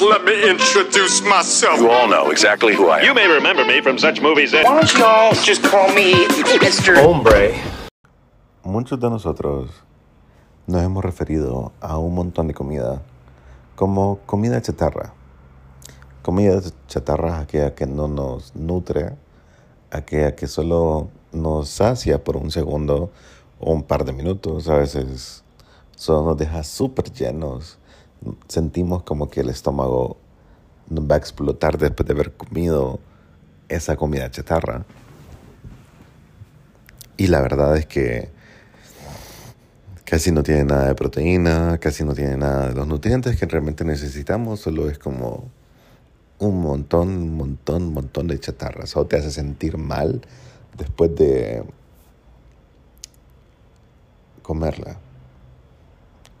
Let me introduce myself. You all know exactly who I am. You may remember me from such movies as. Why don't y'all just call me Mr. Hombre. Muchos de nosotros nos hemos referido a un montón de comida como comida chatarra. Comida chatarra es aquella que no nos nutre, aquella que solo nos sacia por un segundo o un par de minutos. A veces solo nos deja súper llenos. Sentimos como que el estómago nos va a explotar después de haber comido esa comida chatarra. Y la verdad es que casi no tiene nada de proteína, casi no tiene nada de los nutrientes que realmente necesitamos, solo es como un montón, un montón, un montón de chatarra. Solo te hace sentir mal después de comerla.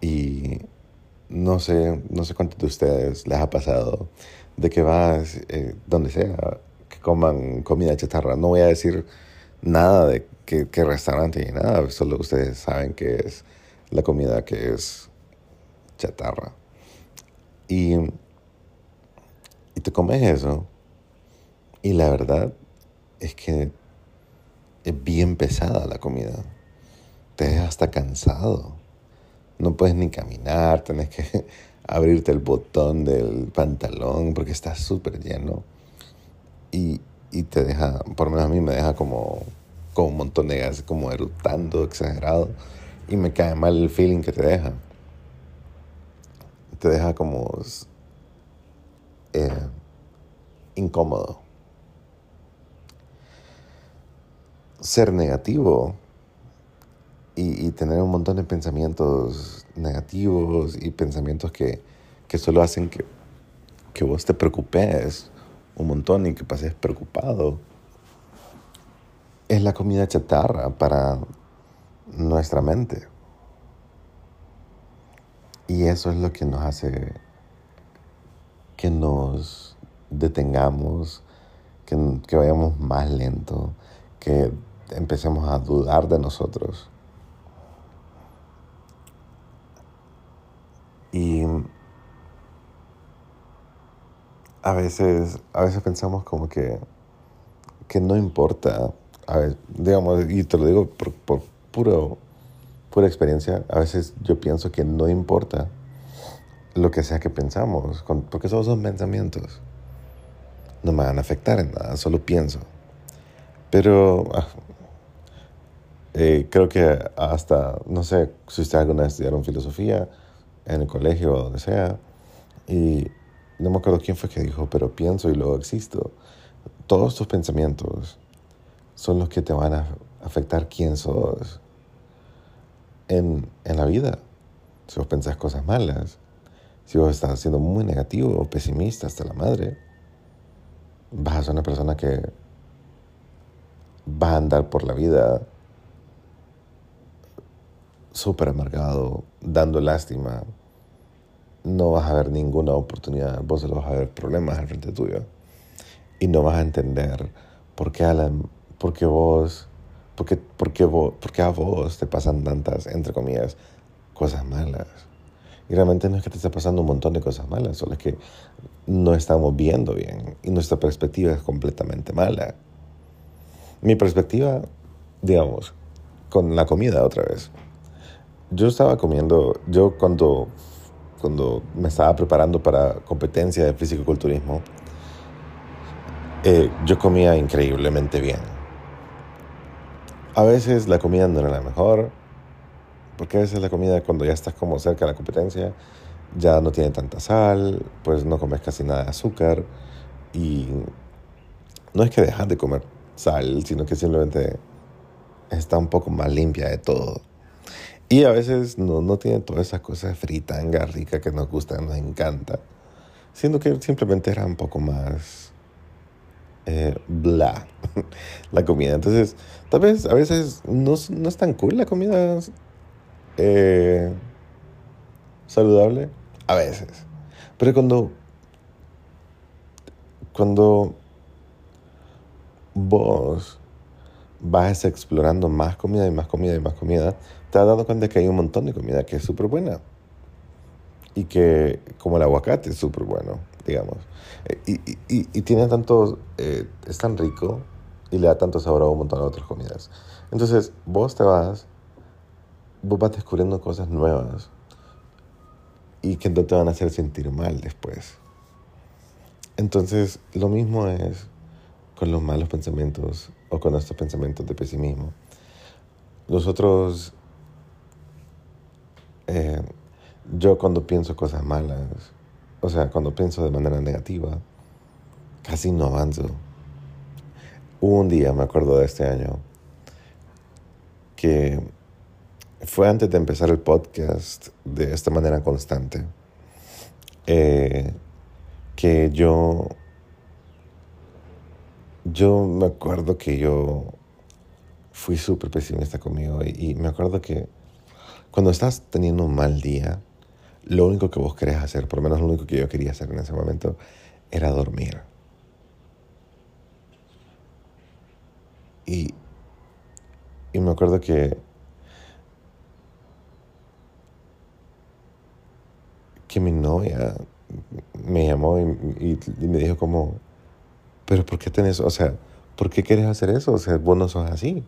Y no sé, no sé cuántos de ustedes les ha pasado de que vas eh, donde sea, que coman comida chatarra. No voy a decir nada de qué, restaurante ni nada, solo ustedes saben que es la comida que es chatarra. Y, y te comes eso. Y la verdad es que es bien pesada la comida. Te deja hasta cansado. No puedes ni caminar, tenés que abrirte el botón del pantalón porque está súper lleno. Y, y, te deja, por lo menos a mí me deja como, como un montón de gas, como erutando, exagerado. Y me cae mal el feeling que te deja. Te deja como eh, incómodo. Ser negativo y, tener un montón de pensamientos negativos y pensamientos que, que solo hacen que, que vos te preocupes un montón y que pases preocupado. Es la comida chatarra para nuestra mente. Y eso es lo que nos hace que nos detengamos, que, que vayamos más lento, que empecemos a dudar de nosotros. Y a veces, a veces pensamos como que, que no importa, a ver, digamos, y te lo digo por, por puro, pura experiencia, a veces yo pienso que no importa lo que sea que pensamos, porque todos son pensamientos. No me van a afectar en nada, solo pienso. Pero ah, eh, creo que hasta, no sé si ustedes alguna vez estudiaron filosofía en el colegio o donde sea, y no me acuerdo quién fue que dijo, pero pienso y luego existo. Todos tus pensamientos son los que te van a afectar quién sos en, en la vida. Si vos pensás cosas malas, si vos estás siendo muy negativo o pesimista hasta la madre, vas a ser una persona que va a andar por la vida súper amargado, dando lástima. No vas a ver ninguna oportunidad, vos solo vas a ver problemas al frente tuyo. Y no vas a entender por qué, Alan, por qué vos ¿Por qué, por, qué vos, por qué a vos te pasan tantas, entre comillas, cosas malas? Y realmente no es que te esté pasando un montón de cosas malas, solo es que no estamos viendo bien y nuestra perspectiva es completamente mala. Mi perspectiva, digamos, con la comida otra vez. Yo estaba comiendo, yo cuando, cuando me estaba preparando para competencia de físico-culturismo, eh, yo comía increíblemente bien a veces la comida no era la mejor, porque a veces la comida cuando ya estás como cerca de la competencia ya no tiene tanta sal, pues no comes casi nada de azúcar y no es que dejas de comer sal, sino que simplemente está un poco más limpia de todo. Y a veces no, no tiene todas esas cosas fritanga rica que nos gustan, nos encanta, siendo que simplemente era un poco más eh, bla la comida. Entonces, tal vez a veces no, no es tan cool la comida eh, saludable. A veces. Pero cuando, cuando vos vas explorando más comida y más comida y más comida, te has dado cuenta que hay un montón de comida que es súper buena. y que como el aguacate es súper bueno, digamos. Eh, Y, y, y, y tiene tanto, eh, es tan rico y le da tanto sabor a un montón de otras comidas. Entonces, vos te vas, vos vas descubriendo cosas nuevas y que no te van a hacer sentir mal después. Entonces, lo mismo es con los malos pensamientos o con estos pensamientos de pesimismo. Nosotros, eh, yo cuando pienso cosas malas, o sea, cuando pienso de manera negativa, casi no avanzo. Hubo un día, me acuerdo de este año, que fue antes de empezar el podcast de esta manera constante, eh, que yo, yo me acuerdo que yo fui súper pesimista conmigo y, me acuerdo que cuando estás teniendo un mal día, lo único que vos querés hacer, por lo menos lo único que yo quería hacer en ese momento, era dormir. Y, y me acuerdo que, que mi novia me llamó y- y me dijo como, pero ¿por qué tenés, o sea, ¿por qué quieres hacer eso? O sea, vos no sos así.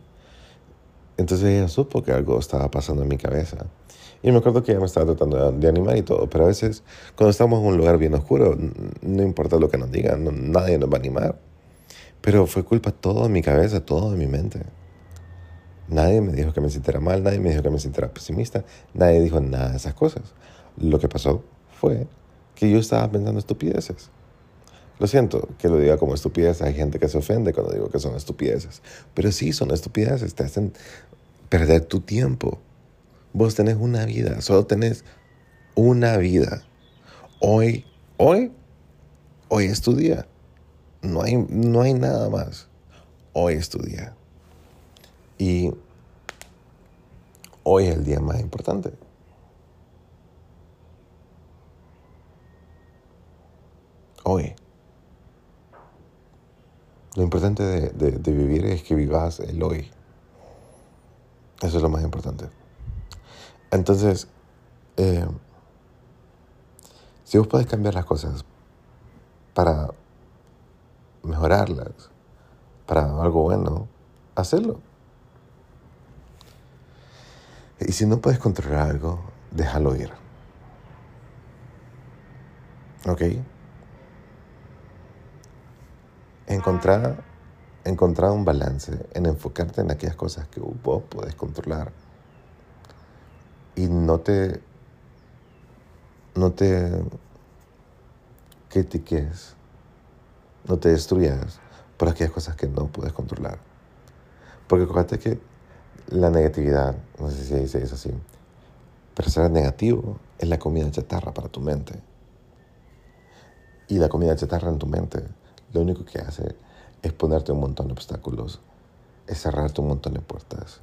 Entonces ella supo que algo estaba pasando en mi cabeza. Y me acuerdo que ella me estaba tratando de, animar y todo, pero a veces cuando estamos en un lugar bien oscuro, no importa lo que nos digan, no- nadie nos va a animar. Pero fue culpa todo de mi cabeza, todo de mi mente. Nadie me dijo que me sintiera mal, nadie me dijo que me sintiera pesimista, nadie dijo nada de esas cosas. Lo que pasó fue que yo estaba pensando estupideces. Lo siento que lo diga como estupidez, hay gente que se ofende cuando digo que son estupideces, pero sí son estupideces, te hacen perder tu tiempo. Vos tenés una vida, solo tenés una vida. Hoy, hoy, hoy es tu día. No hay, no hay nada más. Hoy es tu día. Y hoy es el día más importante. Hoy. Lo importante de, de- vivir es que vivas el hoy. Eso es lo más importante. Entonces, eh, si vos podés cambiar las cosas para mejorarlas, para algo bueno, hacerlo. Y si no puedes controlar algo, déjalo ir. ¿Ok? Encontrar, encontrar un balance en enfocarte en aquellas cosas que vos podés controlar. Y no te, no te critiques, no te destruyas por aquellas cosas que no puedes controlar. Porque acuérdate que la negatividad, no sé si se dice así, pero ser negativo es la comida chatarra para tu mente. Y la comida chatarra en tu mente lo único que hace es ponerte un montón de obstáculos, es cerrarte un montón de puertas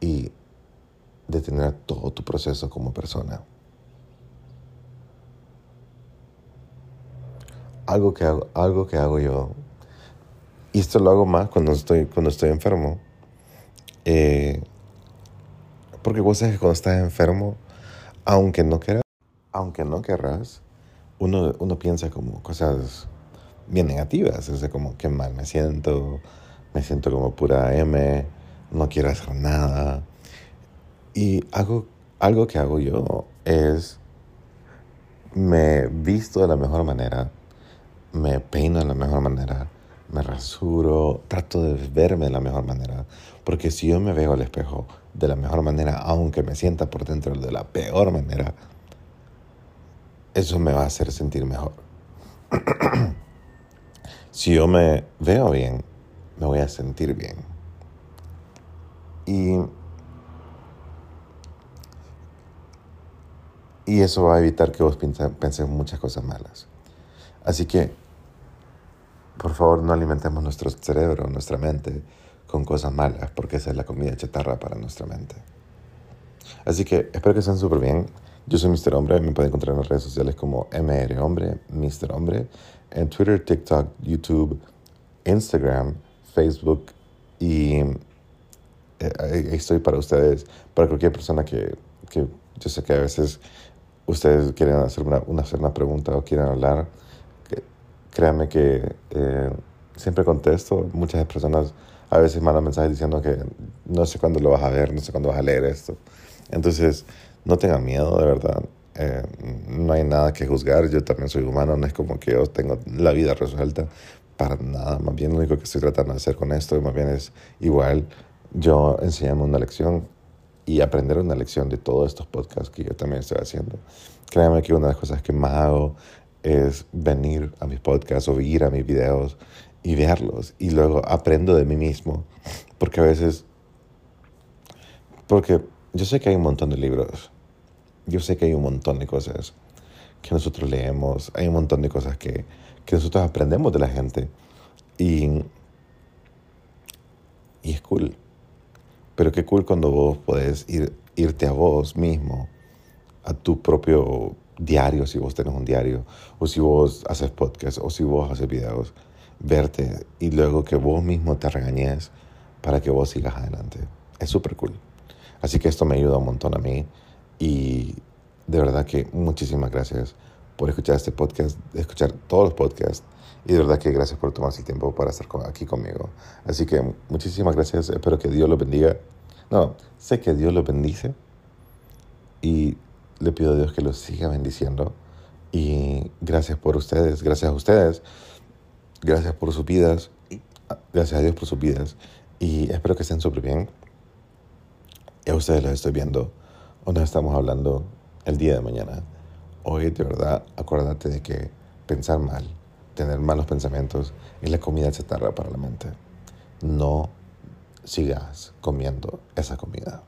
y detener todo tu proceso como persona. Algo que hago, algo que hago yo, y esto lo hago más cuando estoy, cuando estoy enfermo, eh, porque vos sabes que cuando estás enfermo, aunque no quieras, aunque no querrás, uno, uno piensa como cosas bien negativas, es de como qué mal me siento, me siento como pura M, no quiero hacer nada. Y algo, algo que hago yo es me visto de la mejor manera, me peino de la mejor manera, me rasuro, trato de verme de la mejor manera, porque si yo me veo al espejo de la mejor manera, aunque me sienta por dentro de la peor manera, eso me va a hacer sentir mejor. si yo me veo bien, me voy a sentir bien. Y, y eso va a evitar que vos penses muchas cosas malas. Así que, por favor, no alimentemos nuestro cerebro, nuestra mente, con cosas malas, porque esa es la comida chatarra para nuestra mente. Así que espero que estén súper bien. Yo soy Mr. Hombre, me pueden encontrar en las redes sociales como MR Hombre, Mr. Hombre, en Twitter, TikTok, YouTube, Instagram, Facebook y eh, ahí estoy para ustedes, para cualquier persona que, que yo sé que a veces ustedes quieren hacer una, una, hacer una pregunta o quieren hablar, que, créanme que eh, siempre contesto. Muchas personas a veces mandan mensajes diciendo que no sé cuándo lo vas a ver, no sé cuándo vas a leer esto. Entonces, no tengan miedo, de verdad. Eh, no hay nada que juzgar, yo también soy humano, no es como que yo tengo la vida resuelta para nada, más bien lo único que estoy tratando de hacer con esto, más bien es igual yo enseñarme una lección y aprender una lección de todos estos podcasts que yo también estoy haciendo. Créanme que una de las cosas que más hago es venir a mis podcasts o ir a mis videos y verlos y luego aprendo de mí mismo, porque a veces, porque yo sé que hay un montón de libros, yo sé que hay un montón de cosas que nosotros leemos, hay un montón de cosas que, que nosotros aprendemos de la gente y, y es cool. Pero qué cool cuando vos podés ir, irte a vos mismo, a tu propio diario, si vos tenés un diario, o si vos haces podcast, o si vos haces videos, verte y luego que vos mismo te regañes para que vos sigas adelante. Es súper cool. Así que esto me ayuda un montón a mí y de verdad que muchísimas gracias por escuchar este podcast, escuchar todos los podcasts y de verdad que gracias por tomarse el tiempo para estar aquí conmigo. Así que muchísimas gracias, espero que Dios los bendiga. No, sé que Dios los bendice y le pido a Dios que los siga bendiciendo y gracias por ustedes, gracias a ustedes Gracias por sus vidas. Gracias a Dios por sus vidas. Y espero que estén súper bien. Y a ustedes los estoy viendo. O nos estamos hablando el día de mañana. Hoy, de verdad, acuérdate de que pensar mal, tener malos pensamientos, es la comida chatarra para la mente. No sigas comiendo esa comida.